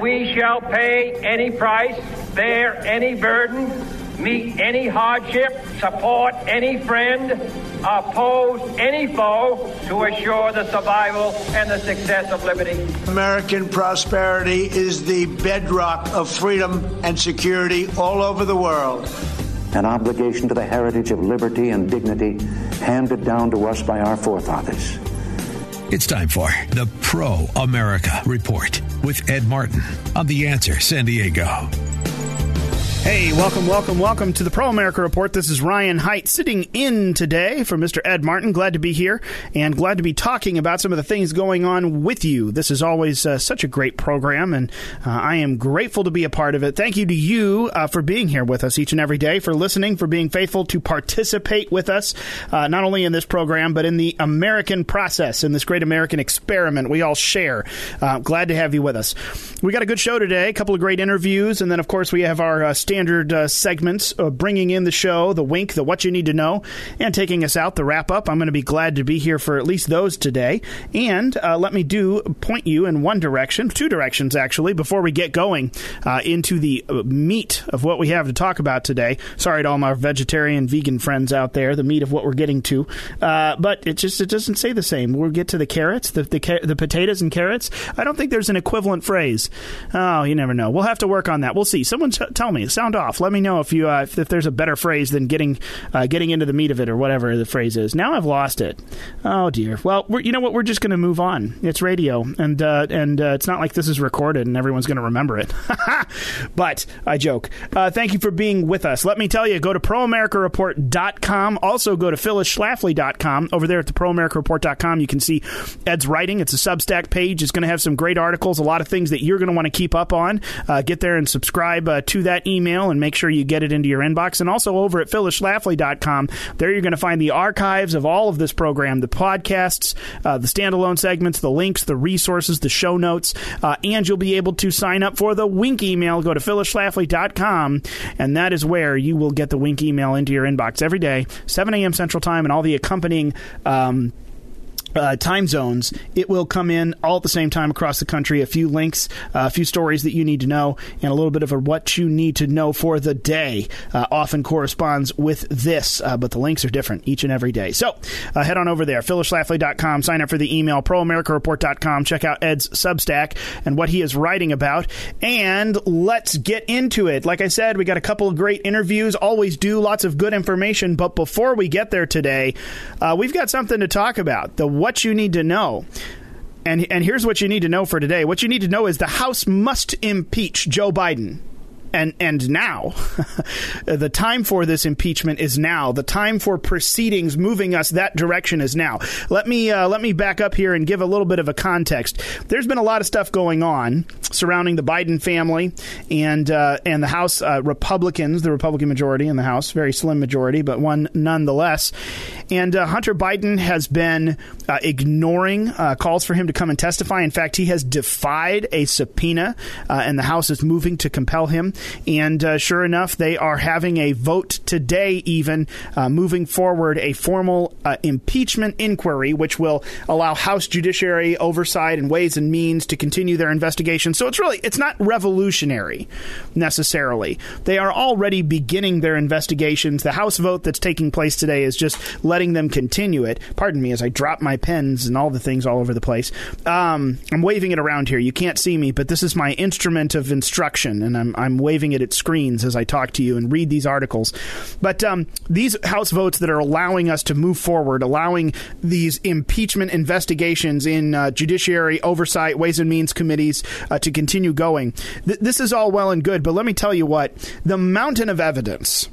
We shall pay any price, bear any burden, meet any hardship, support any friend, oppose any foe to assure the survival and the success of liberty. American prosperity is the bedrock of freedom and security all over the world. An obligation to the heritage of liberty and dignity handed down to us by our forefathers. It's time for the Pro America Report with Ed Martin on The Answer San Diego. Hey, welcome, welcome, welcome to the Pro America Report. This is Ryan Height sitting in today for Mr. Ed Martin. Glad to be here and glad to be talking about some of the things going on with you. This is always uh, such a great program, and uh, I am grateful to be a part of it. Thank you to you uh, for being here with us each and every day, for listening, for being faithful to participate with us, uh, not only in this program, but in the American process, in this great American experiment we all share. Uh, glad to have you with us. We got a good show today, a couple of great interviews, and then, of course, we have our uh, standard uh, segments bringing in the show, the wink, the what you need to know, and taking us out, the wrap up. I'm going to be glad to be here for at least those today. And uh, let me do point you in one direction, two directions actually, before we get going uh, into the uh, meat of what we have to talk about today. Sorry to all my vegetarian, vegan friends out there, the meat of what we're getting to, uh, but it just it doesn't say the same. We'll get to the carrots, the the, the potatoes and carrots. I don't think there's an equivalent phrase. Oh, you never know. We'll have to work on that. We'll see. Someone t- tell me sound off. Let me know if you uh, if, if, there's a better phrase than getting uh, getting into the meat of it or whatever the phrase is. Now I've lost it. Oh dear. Well, you know what? We're just going to move on. It's radio, and uh, and uh, it's not like this is recorded and everyone's going to remember it. but I joke. Uh, thank you for being with us. Let me tell you, go to proamericareport.com. Also go to phyllisschlafly.com. Over there at the proamericareport.com, you can see Ed's writing. It's a Substack page. It's going to have some great articles, a lot of things that you're going to want to keep up on. Uh, get there and subscribe to that email and make sure you get it into your inbox. And also over at phyllisschlafly.com, there you're going to find the archives of all of this program, the podcasts, uh, the standalone segments, the links, the resources, the show notes, uh, and you'll be able to sign up for the Wink email. Go to phyllisschlafly.com, and that is where you will get the Wink email into your inbox every day, 7 a.m. Central Time, and all the accompanying. Um, uh, time zones, it will come in all at the same time across the country. A few links, uh, a few stories that you need to know, and a little bit of a what you need to know for the day uh, often corresponds with this, uh, but the links are different each and every day. So uh, head on over there, phyllisschlafly.com, sign up for the email, proamericareport.com, check out Ed's Substack and what he is writing about, and let's get into it. Like I said, we got a couple of great interviews, always do, lots of good information, but before we get there today, uh, we've got something to talk about. The what you need to know. And, and here's what you need to know for today. What you need to know is the House must impeach Joe Biden and and now the time for this impeachment is now. The time for proceedings moving us that direction is now. Let me uh, let me back up here and give a little bit of a context. There's been a lot of stuff going on surrounding the Biden family and uh, and the House uh, Republicans the Republican majority in the House very slim majority but one nonetheless. And uh, Hunter Biden has been uh, ignoring uh, calls for him to come and testify. In fact he has defied a subpoena and the House is moving to compel him and uh, sure enough, they are having a vote today, even uh, moving forward a formal uh, impeachment inquiry, which will allow House Judiciary oversight and Ways and Means to continue their investigation. So it's really it's not revolutionary necessarily. They are already beginning their investigations. The House vote that's taking place today is just letting them continue it. Pardon me as I drop my pens and all the things all over the place. Um, I'm waving it around here. You can't see me, but this is my instrument of instruction, and I'm I'm waving it at screens as I talk to you and read these articles. But um, these House votes that are allowing us to move forward, allowing these impeachment investigations in uh, judiciary oversight, ways and means committees uh, to continue going. Th- this is all well and good, but let me tell you what the mountain of evidence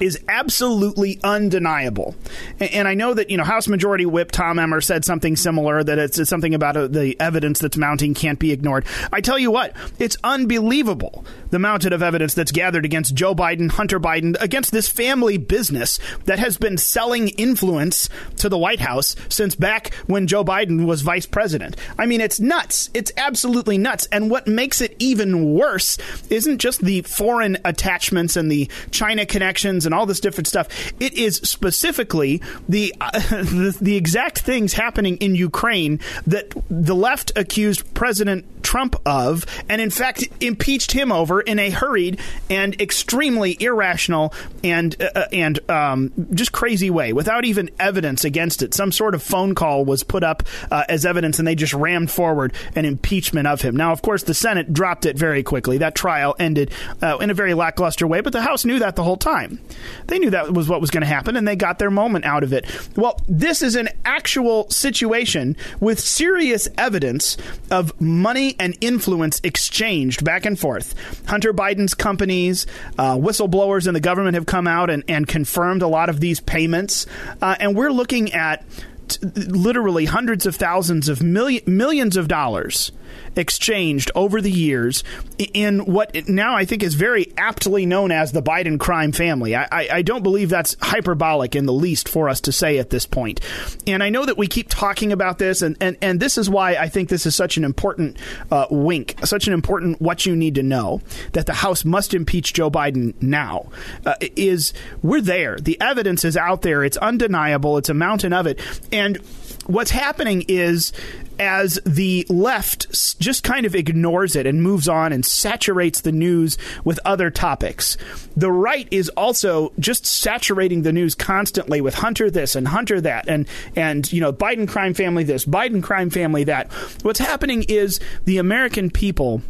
is absolutely undeniable. And, I know that, you know, House Majority Whip Tom Emmer said something similar, that it's, it's something about uh, the evidence that's mounting can't be ignored. I tell you what, it's unbelievable the mountain of evidence that's gathered against Joe Biden, Hunter Biden, against this family business that has been selling influence to the White House since back when Joe Biden was vice president. I mean, it's nuts. It's absolutely nuts. And what makes it even worse isn't just the foreign attachments and the China connections and all this different stuff. It is specifically the, uh, the, the exact things happening in Ukraine that the left accused President Trump of, and in fact impeached him over in a hurried and extremely irrational and uh, uh, and um, just crazy way, without even evidence against it. Some sort of phone call was put up uh, as evidence, and they just rammed forward an impeachment of him. Now, of course, the Senate dropped it very quickly. That trial ended uh, in a very lackluster way, but the House knew that the whole time. They knew that was what was going to happen, and they got their moment out of it. Well, this is an actual situation with serious evidence of money and influence exchanged back and forth. Hunter Biden's companies, uh, whistleblowers in the government have come out and, and confirmed a lot of these payments. Uh, and we're looking at t- literally hundreds of thousands of million, millions of dollars exchanged over the years in what now I think is very aptly known as the Biden crime family. I, I, I, don't believe that's hyperbolic in the least for us to say at this point. And I know that we keep talking about this, and, and, and this is why I think this is such an important uh, wink, such an important what you need to know that the House must impeach Joe Biden now. Uh, is we're there. The evidence is out there. It's undeniable. It's a mountain of it. And what's happening is as the left just kind of ignores it and moves on and saturates the news with other topics. The right is also just saturating the news constantly with Hunter this and Hunter that and and you know Biden crime family this, Biden crime family that. What's happening is the American people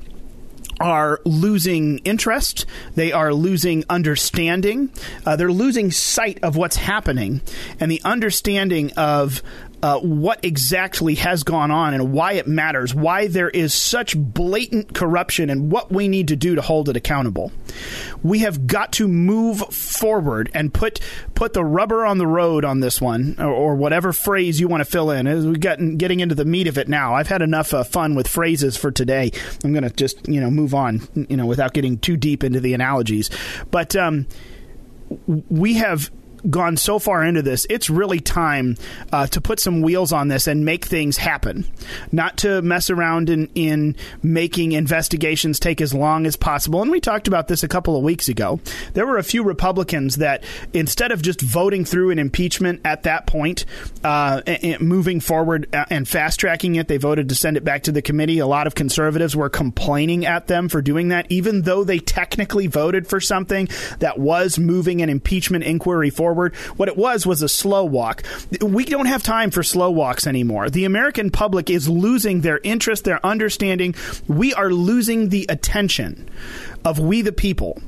are losing interest. They are losing understanding. Uh, they're losing sight of what's happening and the understanding of uh, what exactly has gone on and why it matters, why there is such blatant corruption, and what we need to do to hold it accountable. We have got to move forward and put put the rubber on the road on this one, or, or whatever phrase you want to fill in. As we get getting into the meat of it now, I've had enough uh, fun with phrases for today. I'm going to just you know move on, you know, without getting too deep into the analogies, but. Um, we have gone so far into this, it's really time uh, to put some wheels on this and make things happen. Not to mess around in, in making investigations take as long as possible. And we talked about this a couple of weeks ago. There were a few Republicans that, instead of just voting through an impeachment at that point, uh, moving forward and fast tracking it, they voted to send it back to the committee. A lot of conservatives were complaining at them for doing that, even though they technically voted for something that was moving an impeachment inquiry forward forward. What it was was a slow walk. We don't have time for slow walks anymore. The American public is losing their interest, their understanding. We are losing the attention of we the people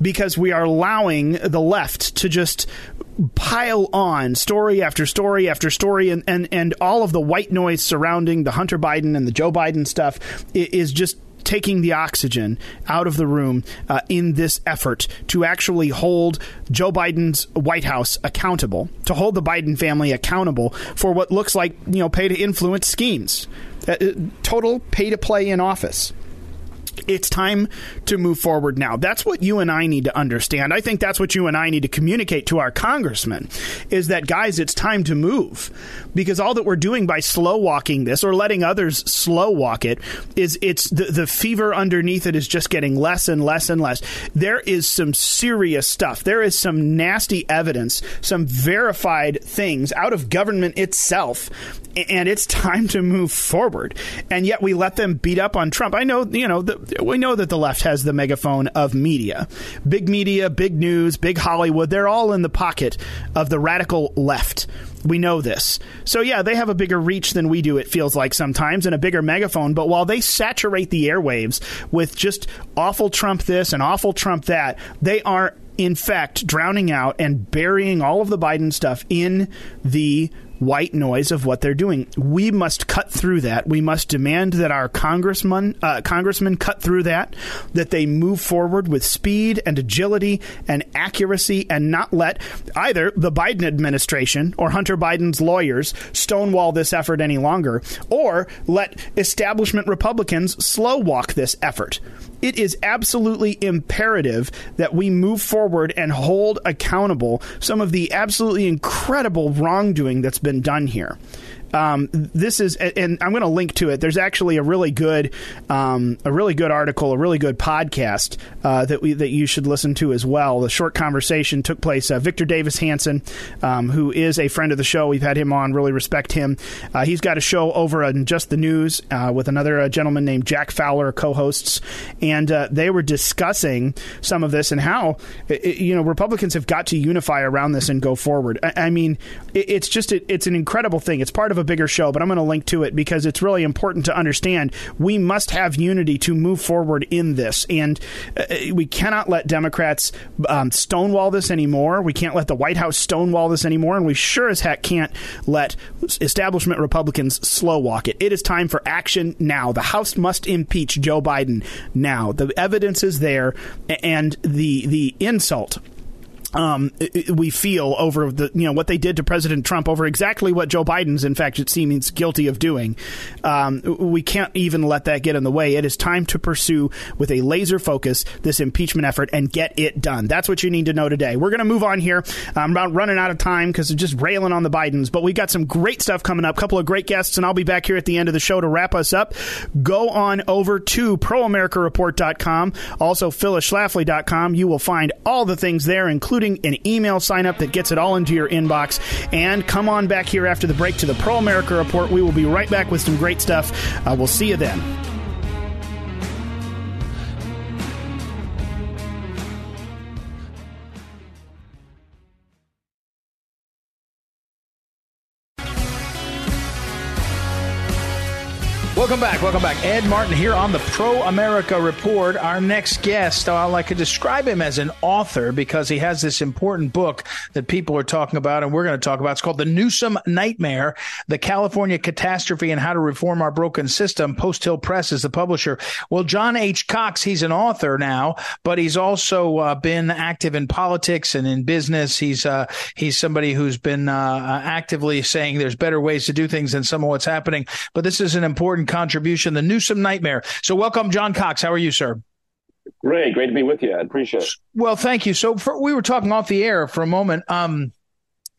because we are allowing the left to just pile on story after story after story and, and, and all of the white noise surrounding the Hunter Biden and the Joe Biden stuff is just taking the oxygen out of the room uh, in this effort to actually hold Joe Biden's White House accountable, to hold the Biden family accountable for what looks like you know pay to influence schemes, uh, uh total pay to play in office it's time to move forward now. That's what you and I need to understand. I think that's what you and I need to communicate to our congressmen is that guys, it's time to move because all that we're doing by slow walking this or letting others slow walk it is it's the, the fever underneath it is just getting less and less and less. There is some serious stuff. There is some nasty evidence, some verified things out of government itself and it's time to move forward. And yet we let them beat up on Trump. I know, you know, the, we know that the left has the megaphone of media. Big media, big news, big Hollywood, they're all in the pocket of the radical left. We know this. So, yeah, they have a bigger reach than we do, it feels like sometimes, and a bigger megaphone. But while they saturate the airwaves with just awful Trump this and awful Trump that, they are, in fact, drowning out and burying all of the Biden stuff in the white noise of what they're doing. We must cut through that. We must demand that our congressmen uh, congressmen cut through that, that they move forward with speed and agility and accuracy, and not let either the Biden administration or Hunter Biden's lawyers stonewall this effort any longer, or let establishment Republicans slow walk this effort it is absolutely imperative that we move forward and hold accountable some of the absolutely incredible wrongdoing that's been done here. Um, this is, and I'm going to link to it. There's actually a really good, um, a really good article, a really good podcast uh, that we that you should listen to as well. The short conversation took place. Uh, Victor Davis Hanson, um, who is a friend of the show, we've had him on. Really respect him. Uh, he's got a show over on Just the News uh, with another uh, gentleman named Jack Fowler, co-hosts, and uh, they were discussing some of this and how it, you know Republicans have got to unify around this and go forward. I, I mean, it, it's just it, it's an incredible thing. It's part of a bigger show, but I'm going to link to it because it's really important to understand we must have unity to move forward in this. And uh, we cannot let Democrats um, stonewall this anymore. We can't let the White House stonewall this anymore. And we sure as heck can't let establishment Republicans slow walk it. It is time for action now. The House must impeach Joe Biden now. The evidence is there, and the the insult um, we feel over the you know what they did to President Trump over exactly what Joe Biden's in fact it seems guilty of doing. Um, we can't even let that get in the way. It is time to pursue with a laser focus this impeachment effort and get it done. That's what you need to know today. We're going to move on here. I'm about running out of time because just railing on the Bidens, but we've got some great stuff coming up. A couple of great guests, and I'll be back here at the end of the show to wrap us up. Go on over to proamericareport.com, also phyllisschlafly.com. You will find all the things there, including including an email sign up that gets it all into your inbox. And come on back here after the break to the Pro America Report. We will be right back with some great stuff. Uh, we'll see you then. Welcome back. Welcome back. Ed Martin here on the Pro America Report. Our next guest, I like to describe him as an author because he has this important book that people are talking about and we're going to talk about. It's called The Newsom Nightmare, The California Catastrophe and How to Reform Our Broken System. Post Hill Press is the publisher. Well, John H. Cox, he's an author now, but he's also uh, been active in politics and in business. He's, uh, he's somebody who's been uh, actively saying there's better ways to do things than some of what's happening. But this is an important contribution, the Newsom Nightmare. So, welcome, John Cox. How are you, sir? Great, great to be with you. I appreciate it. Well, thank you. So, for, we were talking off the air for a moment. Um,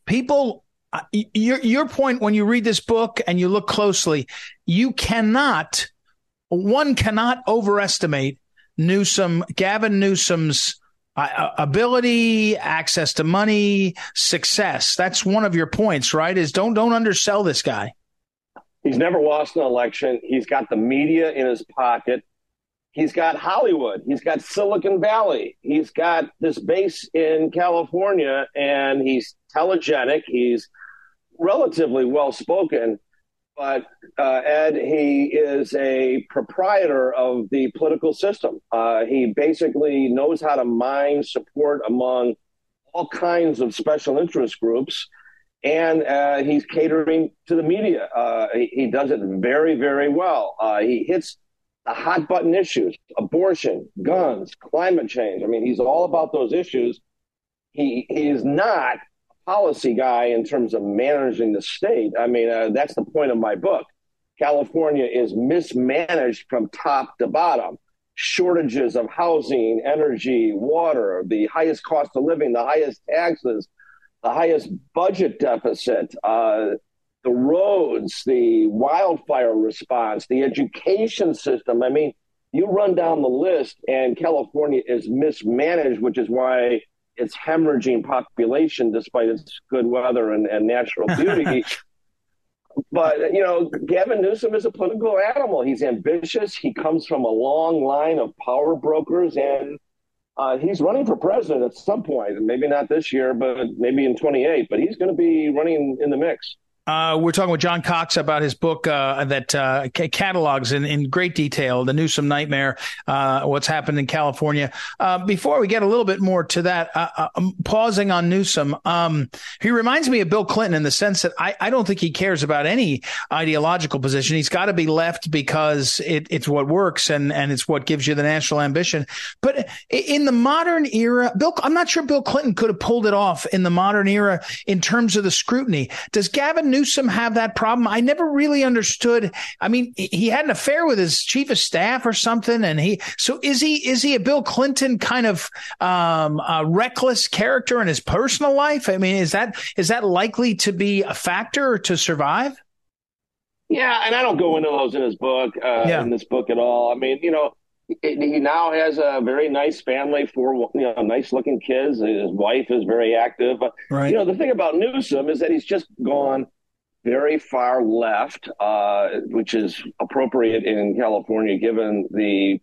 people, uh, your your point when you read this book and you look closely, you cannot, one cannot overestimate Newsom, Gavin Newsom's. Uh, ability, access to money, success. That's one of your points, right? Is don't don't undersell this guy. He's never lost an election. He's got the media in his pocket. He's got Hollywood. He's got Silicon Valley. He's got this base in California, and he's telegenic. He's relatively well spoken. But uh, Ed, he is a proprietor of the political system. Uh, he basically knows how to mine support among all kinds of special interest groups and uh, he's catering to the media. Uh, he, he, does it very, very well. Uh, he hits the hot button issues: abortion, guns, climate change. I mean, he's all about those issues. He he is not a policy guy in terms of managing the state. I mean, uh, that's the point of my book. California is mismanaged from top to bottom. Shortages of housing, energy, water, the highest cost of living, the highest taxes, the highest budget deficit, uh, the roads, the wildfire response, the education system. I mean, you run down the list, and California is mismanaged, which is why it's hemorrhaging population despite its good weather and, and natural beauty. but you know, Gavin Newsom is a political animal. He's ambitious. He comes from a long line of power brokers, and uh, he's running for president at some point. Maybe not this year, but maybe in 28. But he's going to be running in the mix. Uh, we're talking with John Cox about his book uh, that uh, catalogs in, in great detail the Newsom nightmare, uh, what's happened in California. Uh, before we get a little bit more to that, uh, I'm pausing on Newsom. Um, he reminds me of Bill Clinton in the sense that I, I don't think he cares about any ideological position. He's got to be left because it, it's what works and, and it's what gives you the national ambition. But in the modern era, Bill, I'm not sure Bill Clinton could have pulled it off in the modern era in terms of the scrutiny. Does Gavin have that problem? I never really understood. I mean, he had an affair with his chief of staff or something, and he. So is he is he a Bill Clinton kind of um, reckless character in his personal life? I mean, is that is that likely to be a factor to survive? Yeah, and I don't go into those in his book, uh, yeah. in this book at all. I mean, you know, he now has a very nice family, four you know, nice looking kids. His wife is very active. Right. You know, the thing about Newsom is that he's just gone very far left, uh, which is appropriate in California given the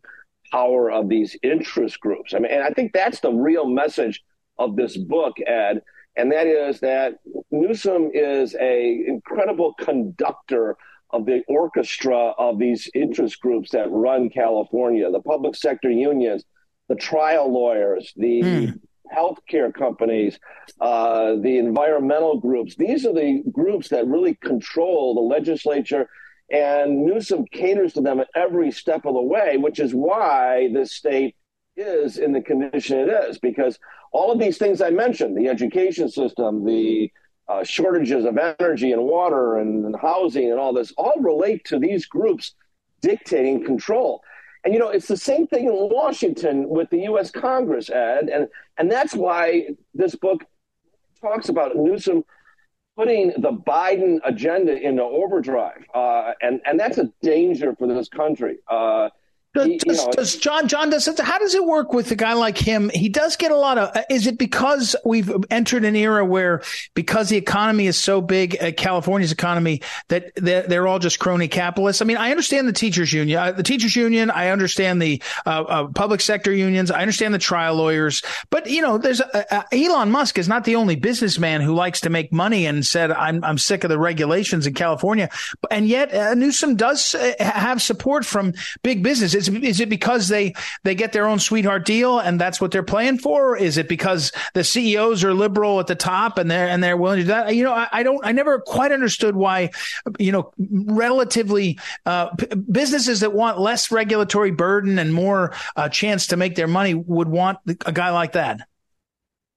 power of these interest groups. I mean, and I think that's the real message of this book, Ed, and that is that Newsom is a incredible conductor of the orchestra of these interest groups that run California, the public sector unions, the trial lawyers, the mm healthcare companies, uh, the environmental groups. These are the groups that really control the legislature. And Newsom caters to them at every step of the way, which is why this state is in the condition it is, because all of these things I mentioned the education system, the uh, shortages of energy and water and, and housing and all this all relate to these groups dictating control. And you know, it's the same thing in Washington with the U.S. Congress, Ed, and and that's why this book talks about Newsom putting the Biden agenda into overdrive, uh, and and that's a danger for this country. Uh, does, does, know, does, John John does how does it work with a guy like him? He does get a lot of. Is it because we've entered an era where because the economy is so big, uh, California's economy, that they're, they're, all just crony capitalists? I mean, I understand the teachers union, uh, the teachers union. I understand the uh, uh public sector unions. I understand the trial lawyers. But you know, there's uh, Elon Musk is not the only businessman who likes to make money and said, "I'm I'm sick of the regulations in California." And yet, Newsom does have support from big business. Is, is it because they they get their own sweetheart deal and that's what they're playing for? Is it because the CEOs are liberal at the top and they're and they're willing to do that? You know, I, I don't. I never quite understood why. You know, relatively uh, p- businesses that want less regulatory burden and more uh, chance to make their money would want a guy like that.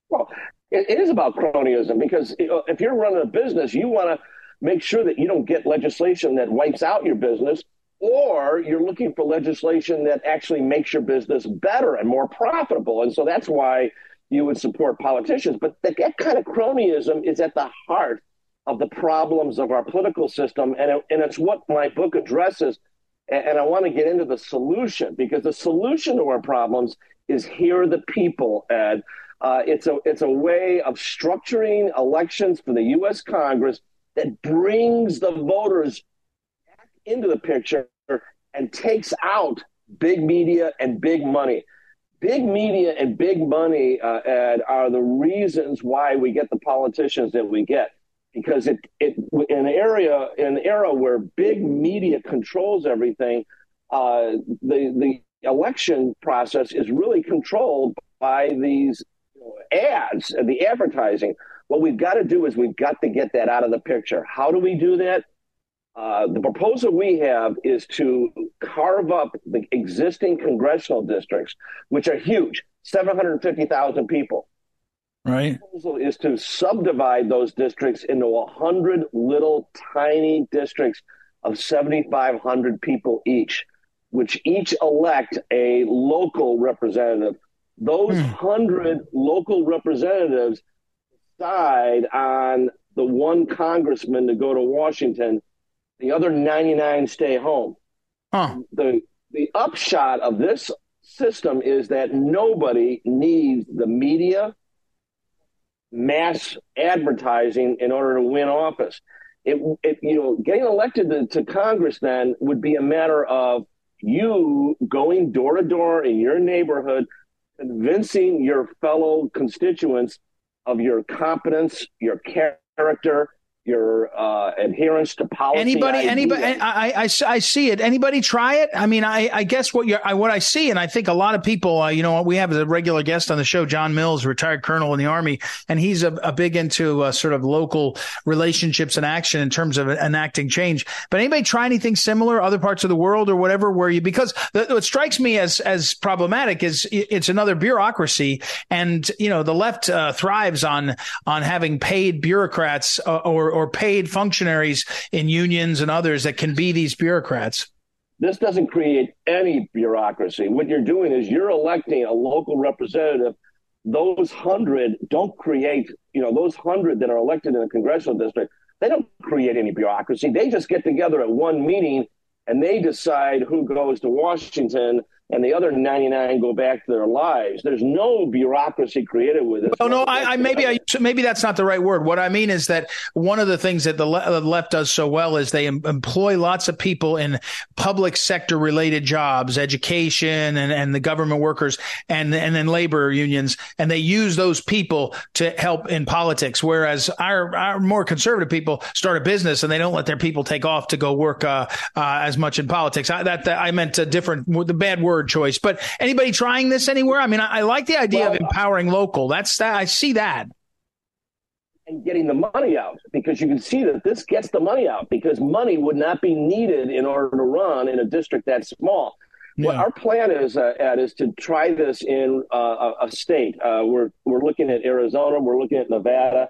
Well, it, it is about cronyism because if you're running a business, you want to make sure that you don't get legislation that wipes out your business or you're looking for legislation that actually makes your business better and more profitable. And so that's why you would support politicians. But that, kind of cronyism is at the heart of the problems of our political system. And, it, and it's what my book addresses. And, and I want to get into the solution because the solution to our problems is hear the people, Ed. Uh, it's a it's a way of structuring elections for the U.S. Congress that brings the voters into the picture and takes out big media and big money. Big media and big money, uh, Ed, are the reasons why we get the politicians that we get. Because it, it in an area in an era where big media controls everything, uh, the the election process is really controlled by these ads and the advertising. What we've got to do is we've got to get that out of the picture. How do we do that? Uh, the proposal we have is to carve up the existing congressional districts, which are huge, 750,000 people. Right. The proposal is to subdivide those districts into 100 little tiny districts of 7,500 people each, which each elect a local representative. Those hmm. 100 local representatives decide on the one congressman to go to Washington the other 99 stay home. Huh. The the upshot of this system is that nobody needs the media mass advertising in order to win office. It, it you know getting elected to, to Congress then would be a matter of you going door to door in your neighborhood convincing your fellow constituents of your competence, your character, your uh, adherence to policy. Anybody, ideas. anybody, I, I, I see it. Anybody try it? I mean, I, I guess what you what I see, and I think a lot of people, uh, you know, we have a regular guest on the show, John Mills, retired colonel in the army, and he's a, a big into uh, sort of local relationships and action in terms of enacting change. But anybody try anything similar, other parts of the world or whatever, where you because the, what strikes me as as problematic is it's another bureaucracy, and you know the left uh, thrives on on having paid bureaucrats uh, or or paid functionaries in unions and others that can be these bureaucrats. This doesn't create any bureaucracy. What you're doing is you're electing a local representative. Those hundred don't create, you know, those hundred that are elected in a congressional district, they don't create any bureaucracy. They just get together at one meeting and they decide who goes to Washington and the other 99 go back to their lives. There's no bureaucracy created with it. Well, no, I, I maybe I, maybe that's not the right word. What I mean is that one of the things that the, le- left does so well is they em- employ lots of people in public sector related jobs, education and, and the government workers and and then labor unions, and they use those people to help in politics. Whereas our our more conservative people start a business and they don't let their people take off to go work uh, uh, as much in politics. I, that, that I meant a different the bad word word choice. But anybody trying this anywhere? I mean, I, I like the idea well, of empowering local. That's that. I see that. And getting the money out because you can see that this gets the money out because money would not be needed in order to run in a district that small. Yeah. What our plan is, uh, Ed, is to try this in uh, a state. Uh, we're we're looking at Arizona. We're looking at Nevada.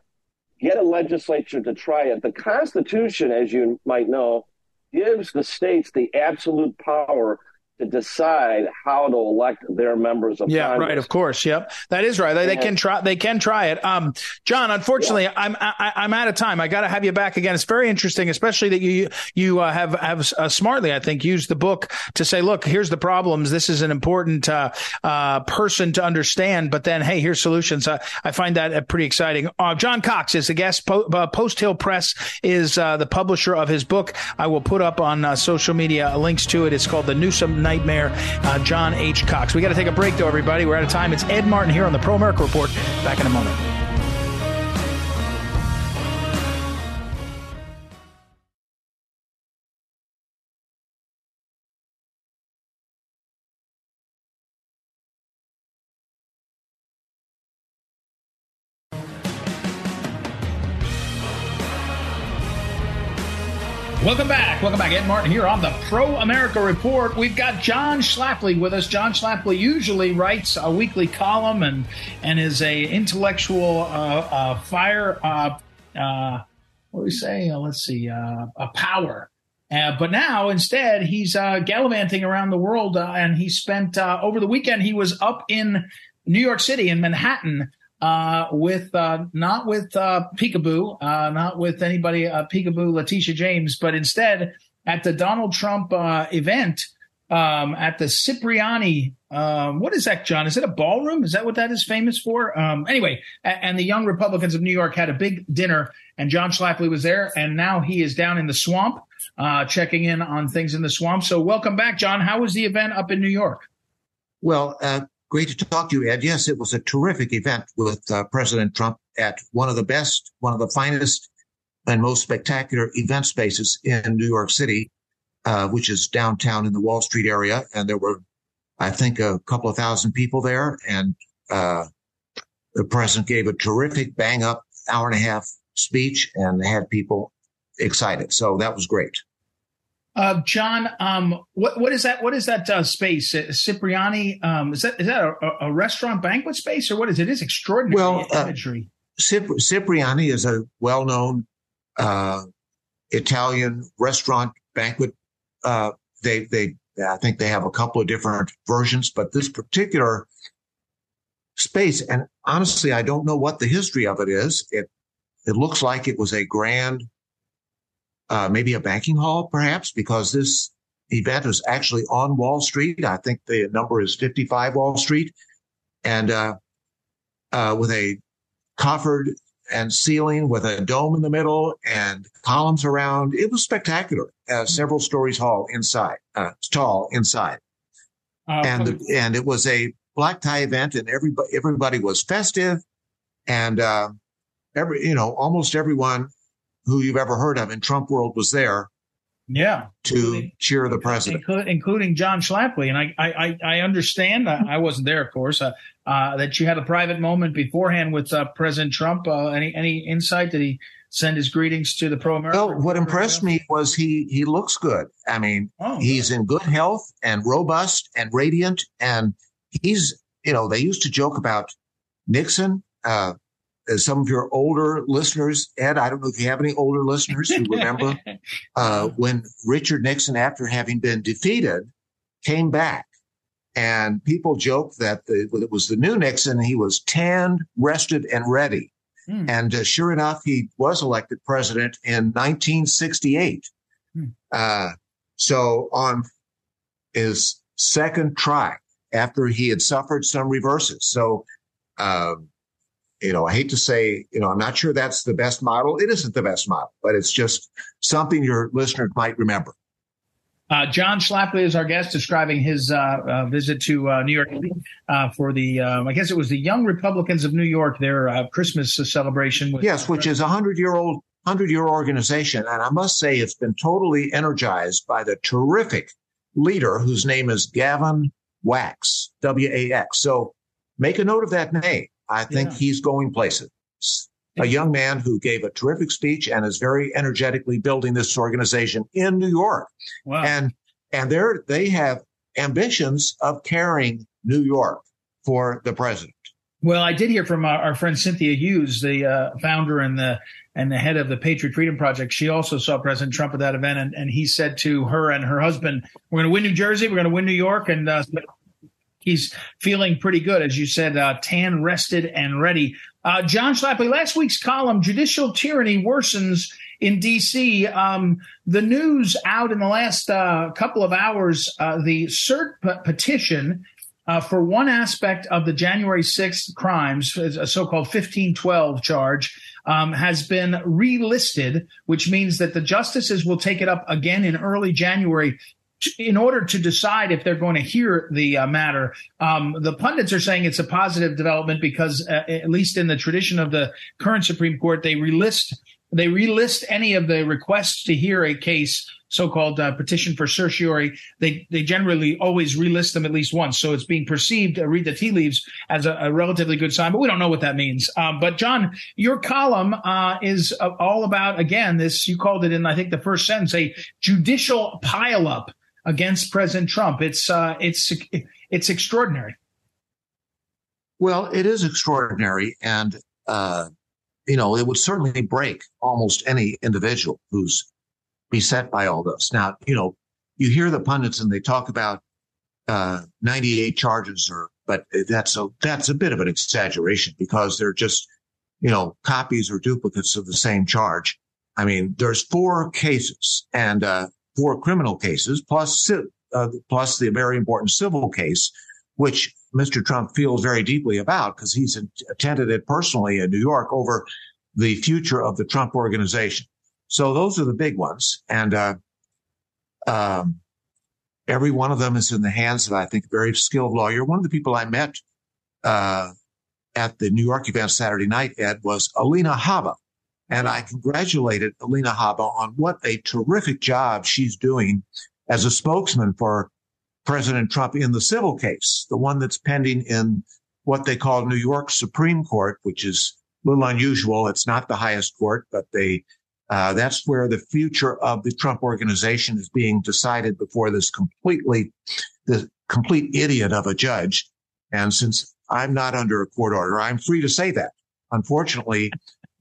Get a legislature to try it. The Constitution, as you might know, gives the states the absolute power to decide how to elect their members of yeah, Congress. right. Of course, yep, that is right. They, they can try. They can try it. Um, John, unfortunately, yeah. I'm I, am i am out of time. I got to have you back again. It's very interesting, especially that you you uh, have have uh, smartly, I think, used the book to say, look, here's the problems. This is an important uh, uh person to understand. But then, hey, here's solutions. I find that uh, pretty exciting. Uh, John Cox is a guest. Po- Post Hill Press is the publisher of his book. I will put up on social media links to it. It's called the Newsom nightmare, uh, John H. Cox. We got to take a break, though, everybody. We're out of time. It's Ed Martin here on the Pro America Report. Back in a moment. Ed Martin here on the Pro America Report. We've got John Schlafly with us. John Schlafly usually writes a weekly column and and is a intellectual uh, uh, fire. Uh, uh what do we say? Uh, let's see, uh, a power. but now instead he's gallivanting around the world, and he spent over the weekend. He was up in New York City in Manhattan uh, with uh, not with uh, Peekaboo, uh, not with anybody uh, Peekaboo Letitia James, but instead at the Donald Trump uh, event um, at the Cipriani. Um, what is that, John? Is it a ballroom? Is that what that is famous for? Um, anyway, and, and the Young Republicans of New York had a big dinner, and John Schlafly was there, and now he is down in the swamp, uh, checking in on things in the swamp. So, welcome back, John. How was the event up in New York? Well, uh, Great to talk to you, Ed. Yes, it was a terrific event with uh, President Trump at one of the best, one of the finest and most spectacular event spaces in New York City, uh, which is downtown in the Wall Street area. And there were, I think, a couple of thousand people there. And uh, the president gave a terrific bang up hour and a half speech and had people excited. So that was great. Uh, John, um, what what is that? What is that uh, space? Uh, Cipriani? Um, is that is that a, a, restaurant banquet space or what is it? It is extraordinary well, uh, imagery. Cip- Cipriani is a well known uh, Italian restaurant banquet. Uh, they they I think they have a couple of different versions, but this particular space, and honestly, I don't know what the history of it is. It it looks like it was a grand uh, maybe a banking hall, perhaps, because this event is actually on Wall Street. I think the number is 55 Wall Street, and uh, uh, with a coffered and ceiling with a dome in the middle and columns around. It was spectacular. Uh, several stories tall inside, uh, tall inside, uh, and the, and it was a black tie event, and everybody everybody was festive, and uh, every you know almost everyone who you've ever heard of in Trump world was there. Yeah, to including, cheer the president, including John Schlafly, and I I, I understand. Uh, I wasn't there, of course. Uh, uh, that you had a private moment beforehand with uh, President Trump. Uh, any any insight? Did he send his greetings to the pro America? Well, what impressed me was he he looks good. I mean, oh, he's in good health and robust and radiant, and he's you know they used to joke about Nixon. Uh, some of your older listeners, Ed, I don't know if you have any older listeners who remember uh, when Richard Nixon, after having been defeated, came back. And people joke that the, it was the new Nixon. He was tanned, rested, and ready. Mm. And uh, sure enough, he was elected president in 1968. Mm. Uh, so on his second try, after he had suffered some reverses. So, um, you know, I hate to say, you know, I'm not sure that's the best model. It isn't the best model, but it's just something your listeners might remember. Uh, John Schlafly is our guest, describing his uh, uh, visit to uh, New York City uh, for the, um, I guess it was the Young Republicans of New York, their uh, Christmas celebration. With, yes, which is a hundred year old, hundred year organization, and I must say it's been totally energized by the terrific leader whose name is Gavin Wax, W A X. So make a note of that name. I think yeah. he's going places. A young man who gave a terrific speech and is very energetically building this organization in New York. Wow. And and they're they have ambitions of carrying New York for the president. Well, I did hear from our, our friend Cynthia Hughes, the uh, founder and the and the head of the Patriot Freedom Project. She also saw President Trump at that event, and, and he said to her and her husband, "We're going to win New Jersey. We're going to win New York." And uh, he's feeling pretty good, as you said, uh, tan, rested, and ready. Uh, John Schlafly, last week's column, judicial tyranny worsens in D.C. Um, the news out in the last uh, couple of hours, uh, the cert p- petition uh, for one aspect of the January 6th crimes, a so-called 1512 charge, um, has been relisted, which means that the justices will take it up again in early January in order to decide if they're going to hear the uh, matter, um, the pundits are saying it's a positive development because, uh, at least in the tradition of the current Supreme Court, they relist they relist any of the requests to hear a case, so-called uh, petition for certiorari. They they generally always relist them at least once, so it's being perceived. Uh, read the tea leaves as a, a, relatively good sign, but we don't know what that means. Um, but John, your column uh, is uh, all about again this. You called it in I think the first sentence a judicial pileup against President Trump. It's uh, it's it's extraordinary. Well, it is extraordinary, and uh, you know it would certainly break almost any individual who's beset by all this. Now, you know, you hear the pundits and they talk about uh, 98 charges, or but that's a that's a bit of an exaggeration because they're just you know copies or duplicates of the same charge. I mean, there's four cases, and uh, four criminal cases plus uh, plus the very important civil case, which Mr. Trump feels very deeply about because he's attended it personally in New York over the future of the Trump organization. So those are the big ones, and uh, um, every one of them is in the hands of I think a very skilled lawyer. One of the people I met uh, at the New York event Saturday night, Ed, was Alina Habba, and I congratulated Alina Habba on what a terrific job she's doing as a spokesman for President Trump in the civil case, the one that's pending in what they call New York Supreme Court, which is a little unusual. It's not the highest court, but they, uh, that's where the future of the Trump organization is being decided before this completely, the complete idiot of a judge. And since I'm not under a court order, I'm free to say that. Unfortunately,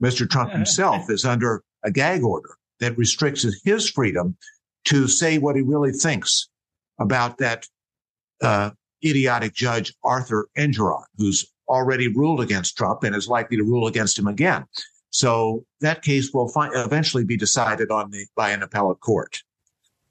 Mr. Trump himself is under a gag order that restricts his freedom to say what he really thinks about that uh, idiotic judge Arthur Engoron, who's already ruled against Trump and is likely to rule against him again. So that case will fi- eventually be decided on the, by an appellate court.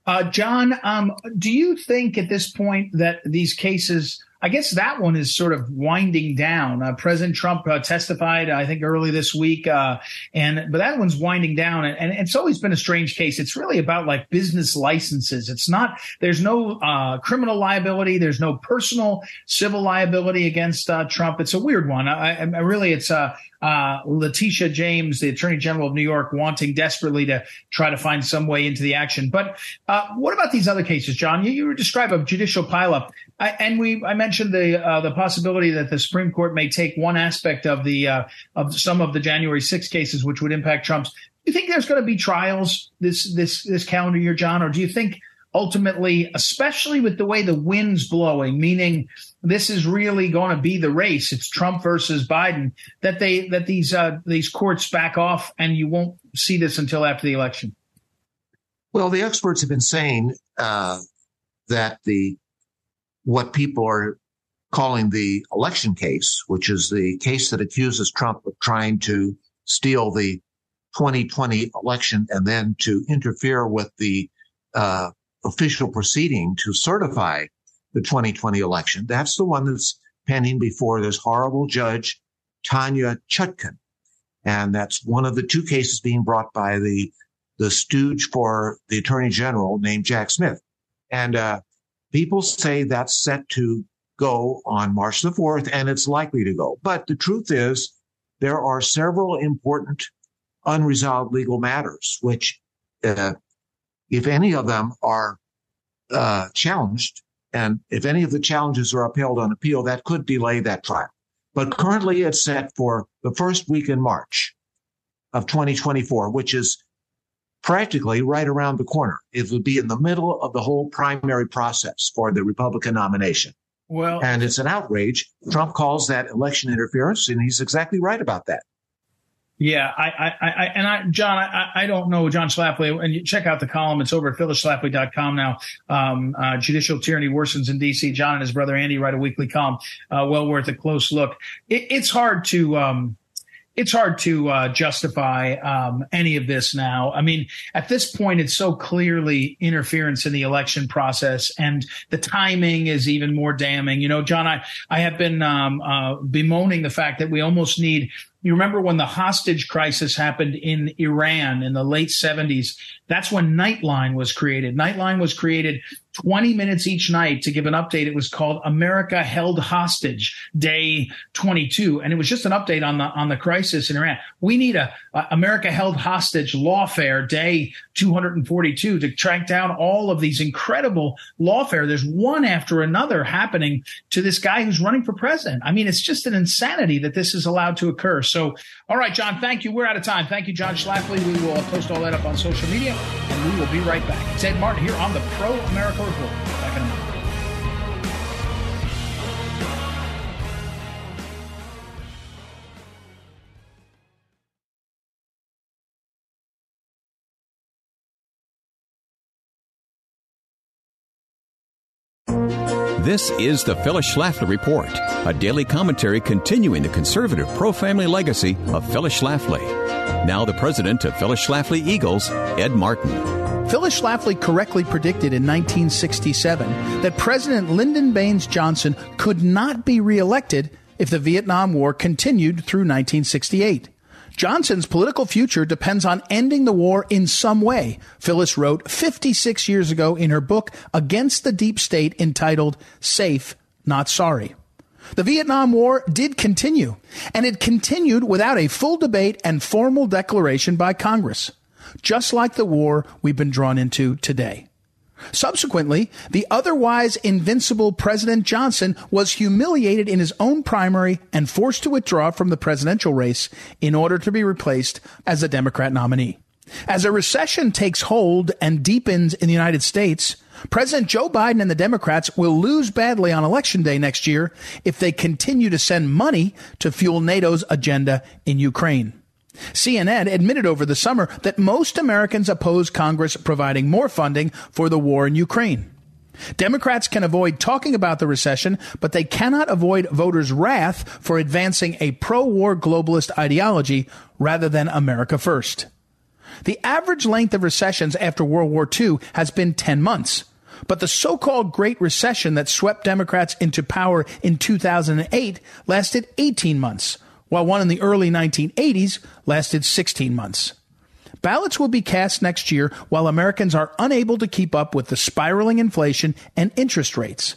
Uh, John, um, do you think at this point that these cases I guess that one is sort of winding down. Uh, President Trump uh, testified, I think, early this week, uh, and but that one's winding down, and, and, it's always been a strange case. It's really about like business licenses. It's not. There's no uh, criminal liability. There's no personal civil liability against uh, Trump. It's a weird one. I, I really, it's. Uh, Letitia James, the Attorney General of New York, wanting desperately to try to find some way into the action. But uh, what about these other cases, John? You, you describe a judicial pileup, I, and we I mentioned the uh, the possibility that the Supreme Court may take one aspect of the uh, of some of the January 6 cases, which would impact Trump's. Do you think there's going to be trials this this this calendar year, John, or do you think? ultimately, especially with the way the wind's blowing, meaning this is really going to be the race. It's Trump versus Biden. That they that these uh, these courts back off, and you won't see this until after the election. Well, the experts have been saying uh, that the what people are calling the election case, which is the case that accuses Trump of trying to steal the 2020 election and then to interfere with the uh, official proceeding to certify the 2020 election. That's the one that's pending before this horrible judge, Tanya Chutkan. And that's one of the two cases being brought by the, the stooge for the attorney general named Jack Smith. And, uh, people say that's set to go on March the 4th and it's likely to go. But the truth is there are several important unresolved legal matters, which, uh, if any of them are uh, challenged, and if any of the challenges are upheld on appeal, that could delay that trial. But currently it's set for the first week in March of 2024, which is practically right around the corner. It would be in the middle of the whole primary process for the Republican nomination. Well, and it's an outrage. Trump calls that election interference, and he's exactly right about that. Yeah, I, I, I, and I, John, I, I don't know John Schlafly, and you check out the column. It's over at phyllisschlafly.com now. Um, uh, judicial tyranny worsens in D.C. John and his brother Andy write a weekly column. Uh, well worth a close look. It, it's hard to, um, it's hard to uh, justify um, any of this now. I mean, at this point, it's so clearly interference in the election process, and the timing is even more damning. You know, John, I I have been um, uh, bemoaning the fact that we almost need you remember when the hostage crisis happened in Iran in the late 70s? That's when Nightline was created. Nightline was created 20 minutes each night to give an update. It was called America Held Hostage Day 22. And it was just an update on the, on the crisis in Iran. We need a, a America Held Hostage Lawfare Day 242 to track down all of these incredible lawfare. There's one after another happening to this guy who's running for president. I mean, it's just an insanity that this is allowed to occur. So, all right, John, thank you. We're out of time. Thank you, John Schlafly. We will post all that up on social media and we will be right back. It's Ed Martin here on the Pro America Report. This is the Phyllis Schlafly Report, a daily commentary continuing the conservative pro family legacy of Phyllis Schlafly. Now, the president of Phyllis Schlafly Eagles, Ed Martin. Phyllis Schlafly correctly predicted in 1967 that President Lyndon Baines Johnson could not be reelected if the Vietnam War continued through 1968. Johnson's political future depends on ending the war in some way, Phyllis wrote 56 years ago in her book Against the Deep State entitled Safe, Not Sorry. The Vietnam War did continue, and it continued without a full debate and formal declaration by Congress just like the war we've been drawn into today. Subsequently, the otherwise invincible President Johnson was humiliated in his own primary and forced to withdraw from the presidential race in order to be replaced as a Democrat nominee. As a recession takes hold and deepens in the United States, President Joe Biden and the Democrats will lose badly on election day next year if they continue to send money to fuel NATO's agenda in Ukraine. CNN admitted over the summer that most Americans oppose Congress providing more funding for the war in Ukraine. Democrats can avoid talking about the recession, but they cannot avoid voters' wrath for advancing a pro-war globalist ideology rather than America first. The average length of recessions after World War II has been 10 months. But the so-called Great Recession that swept Democrats into power in 2008 lasted 18 months, while one in the early 1980s lasted 16 months. Ballots will be cast next year while Americans are unable to keep up with the spiraling inflation and interest rates.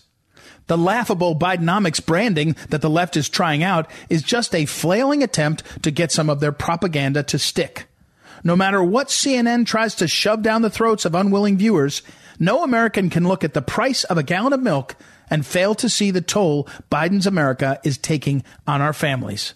The laughable Bidenomics branding that the left is trying out is just a flailing attempt to get some of their propaganda to stick. No matter what CNN tries to shove down the throats of unwilling viewers, no American can look at the price of a gallon of milk and fail to see the toll Biden's America is taking on our families.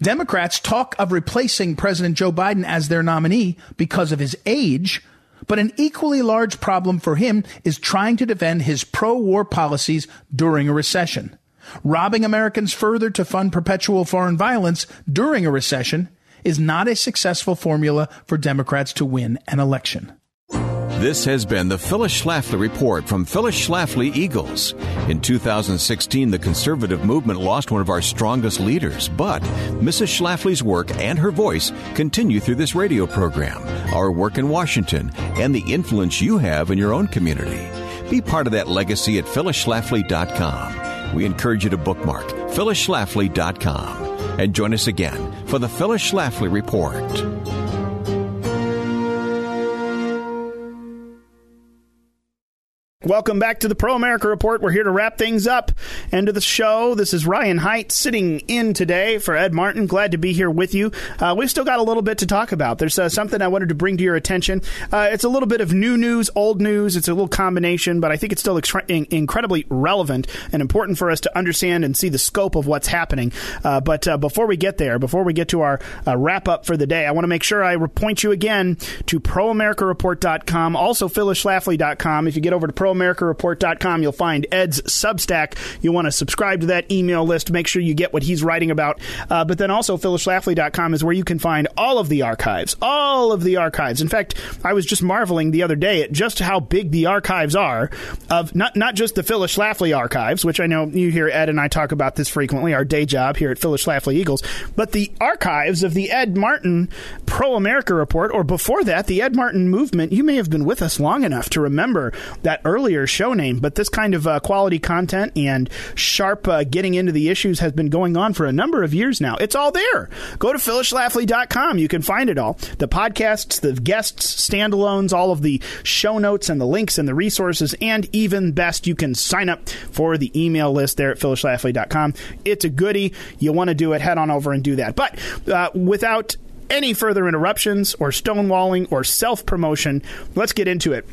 Democrats talk of replacing President Joe Biden as their nominee because of his age, but an equally large problem for him is trying to defend his pro-war policies during a recession. Robbing Americans further to fund perpetual foreign violence during a recession is not a successful formula for Democrats to win an election. This has been the Phyllis Schlafly Report from Phyllis Schlafly Eagles. In 2016, the conservative movement lost one of our strongest leaders, but Mrs. Schlafly's work and her voice continue through this radio program, our work in Washington, and the influence you have in your own community. Be part of that legacy at phyllisschlafly.com. We encourage you to bookmark phyllisschlafly.com and join us again for the Phyllis Schlafly Report. Welcome back to the Pro America Report. We're here to wrap things up. End of the show. This is Ryan Height sitting in today for Ed Martin. Glad to be here with you. Uh, we've still got a little bit to talk about. There's uh, something I wanted to bring to your attention. Uh, it's a little bit of new news, old news. It's a little combination, but I think it's still in- incredibly relevant and important for us to understand and see the scope of what's happening. Uh, but uh, before we get there, before we get to our uh, wrap up for the day, I want to make sure I point you again to proamericareport.com, also phyllisschlafly.com. If you get over to Pro proamericareport.com. You'll find Ed's Substack. You want to subscribe to that email list. Make sure you get what he's writing about. Uh, but then also, phyllisschlafly.com is where you can find all of the archives. All of the archives. In fact, I was just marveling the other day at just how big the archives are of not, not just the Phyllis Schlafly archives, which I know you hear Ed and I talk about this frequently, our day job here at Phyllis Schlafly Eagles, but the archives of the Ed Martin Pro America Report, or before that, the Ed Martin movement. You may have been with us long enough to remember that early earlier show name, but this kind of uh, quality content and sharp uh, getting into the issues has been going on for a number of years now. It's all there. Go to phyllisschlafly.com. You can find it all. The podcasts, the guests, standalones, all of the show notes and the links and the resources, and even best, you can sign up for the email list there at phyllisschlafly.com. It's a goodie. You want to do it, head on over and do that. But uh, without any further interruptions or stonewalling or self promotion, let's get into it.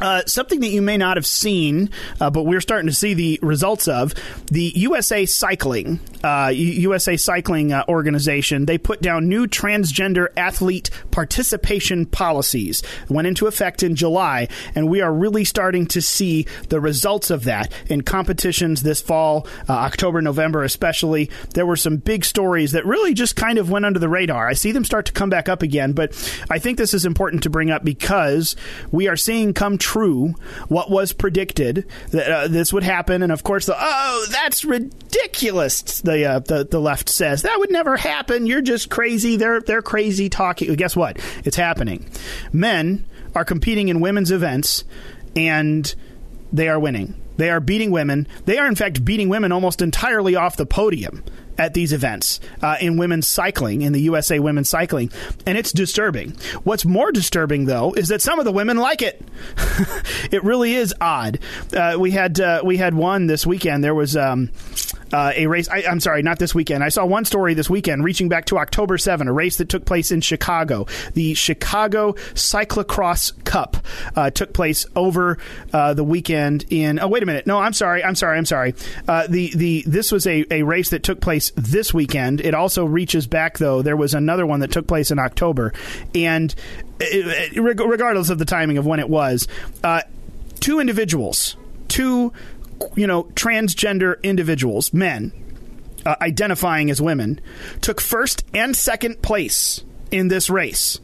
Uh, something that you may not have seen, uh, but we're starting to see the results of the USA Cycling, uh, USA Cycling uh, organization. They put down new transgender athlete participation policies. Went into effect in July, and we are really starting to see the results of that in competitions this fall, uh, October, November, especially. There were some big stories that really just kind of went under the radar. I see them start to come back up again, but I think this is important to bring up because we are seeing come true what was predicted that uh, this would happen, and of course, the oh, that's ridiculous. The, uh, the the left says that would never happen. You're just crazy. They're they're crazy talking. Guess what? It's happening. Men are competing in women's events, and they are winning. They are beating women. They are, in fact, beating women almost entirely off the podium at these events uh, in women's cycling, in the USA women's cycling, and it's disturbing. What's more disturbing, though, is that some of the women like it. it really is odd. Uh, we had uh, we had one this weekend. There was. Um, uh, a race. I, am sorry, not this weekend. I saw one story this weekend reaching back to October 7, a race that took place in Chicago. The Chicago Cyclocross Cup uh, took place over uh, the weekend in. Oh, wait a minute. No, I'm sorry. I'm sorry. I'm sorry. Uh, the the this was a, a race that took place this weekend. It also reaches back though. There was another one that took place in October, and it, it, regardless of the timing of when it was, uh, two individuals, two you know, transgender individuals, men, uh, identifying as women, took first and second place in this race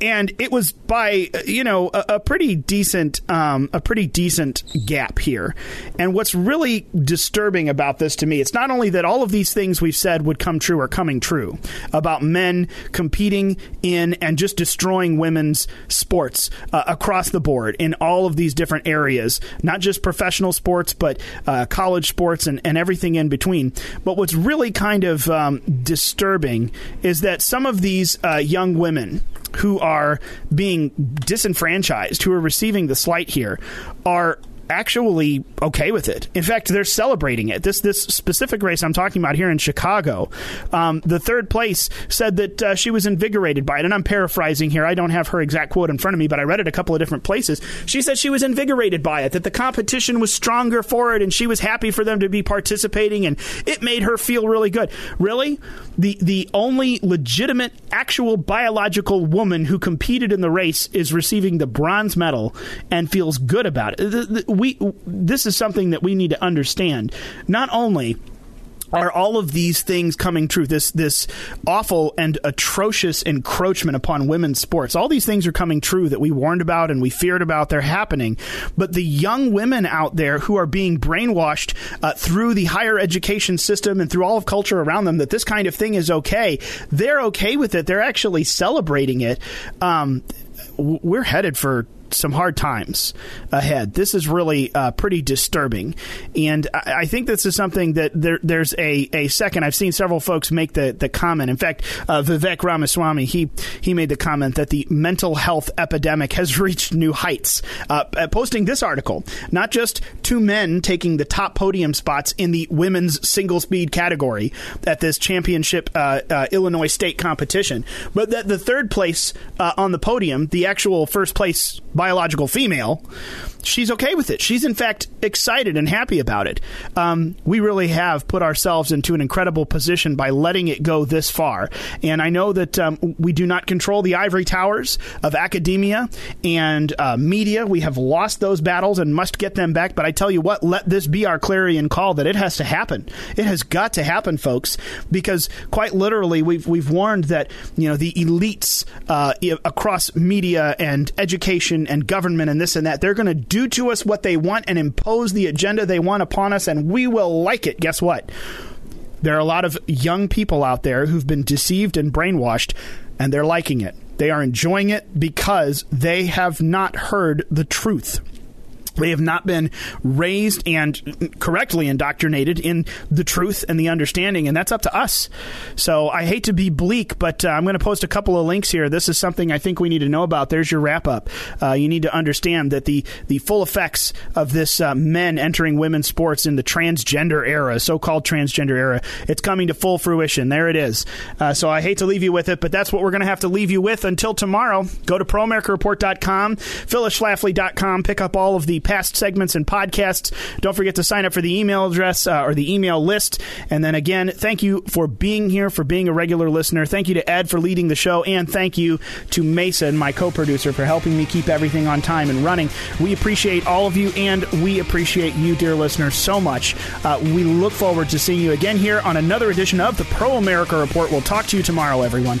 and it was by you know a, a pretty decent um, a pretty decent gap here. And what's really disturbing about this to me, it's not only that all of these things we've said would come true are coming true about men competing in and just destroying women's sports uh, across the board in all of these different areas, not just professional sports, but uh, college sports and, and everything in between. But what's really kind of um, disturbing is that some of these uh, young women who are being disenfranchised, who are receiving the slight here, are actually okay with it. In fact, they're celebrating it. This this specific race I'm talking about here in Chicago, um, the third place said that uh, she was invigorated by it. And I'm paraphrasing here. I don't have her exact quote in front of me, but I read it a couple of different places. She said she was invigorated by it, that the competition was stronger for it, and she was happy for them to be participating, and it made her feel really good. Really, the the only legitimate, actual biological woman who competed in the race is receiving the bronze medal and feels good about it. We this is something that we need to understand. Not only are all of these things coming true? This this awful and atrocious encroachment upon women's sports. All these things are coming true that we warned about and we feared about. They're happening. But the young women out there who are being brainwashed uh, through the higher education system and through all of culture around them that this kind of thing is okay, they're okay with it. They're actually celebrating it. Um, we're headed for some hard times ahead. This is really uh, pretty disturbing, and I, I, think this is something that there, there's a, a second. I've seen several folks make the, the comment. In fact, uh, Vivek Ramaswamy he he made the comment that the mental health epidemic has reached new heights. Uh, uh, posting this article, not just two men taking the top podium spots in the women's single speed category at this championship uh, uh, Illinois state competition, but that the third place on the podium, the actual first place biological female, she's okay with it. She's in fact excited and happy about it. Um, we really have put ourselves into an incredible position by letting it go this far. And I know that um, we do not control the ivory towers of academia and uh, media. We have lost those battles and must get them back. But I tell you what, let this be our clarion call that it has to happen. It has got to happen, folks, because quite literally we've we've warned that you know the elites uh, across media and education and government and this and that they're going to do to us what they want and impose the agenda they want upon us, and we will like it. Guess what? There are a lot of young people out there who've been deceived and brainwashed, and they're liking it. They are enjoying it because they have not heard the truth. They have not been raised and correctly indoctrinated in the truth and the understanding, and that's up to us. So I hate to be bleak, but uh, I'm going to post a couple of links here. This is something I think we need to know about. There's your wrap up. Uh, you need to understand that the the full effects of this uh, men entering women's sports in the transgender era, so-called transgender era, it's coming to full fruition. There it is. Uh, so I hate to leave you with it, but that's what we're going to have to leave you with until tomorrow. Go to proamericareport.com, phyllisschlafly.com, pick up all of the past segments and podcasts. Don't forget to sign up for the email address uh, or the email list. And then again, thank you for being here, for being a regular listener. Thank you to Ed for leading the show, and thank you to Mason, my co-producer, for helping me keep everything on time and running. We appreciate all of you, and we appreciate you, dear listeners, so much. Uh, we look forward to seeing you again here on another edition of the Pro America Report. We'll talk to you tomorrow, everyone.